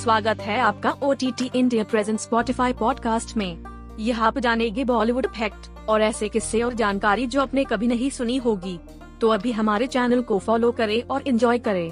स्वागत है आपका O T T India present Spotify podcast में। यहाँ आप जानेंगे बॉलीवुड फैक्ट और ऐसे किस्से और जानकारी जो आपने कभी नहीं सुनी होगी। तो अभी हमारे चैनल को फॉलो करें और एंजॉय करें।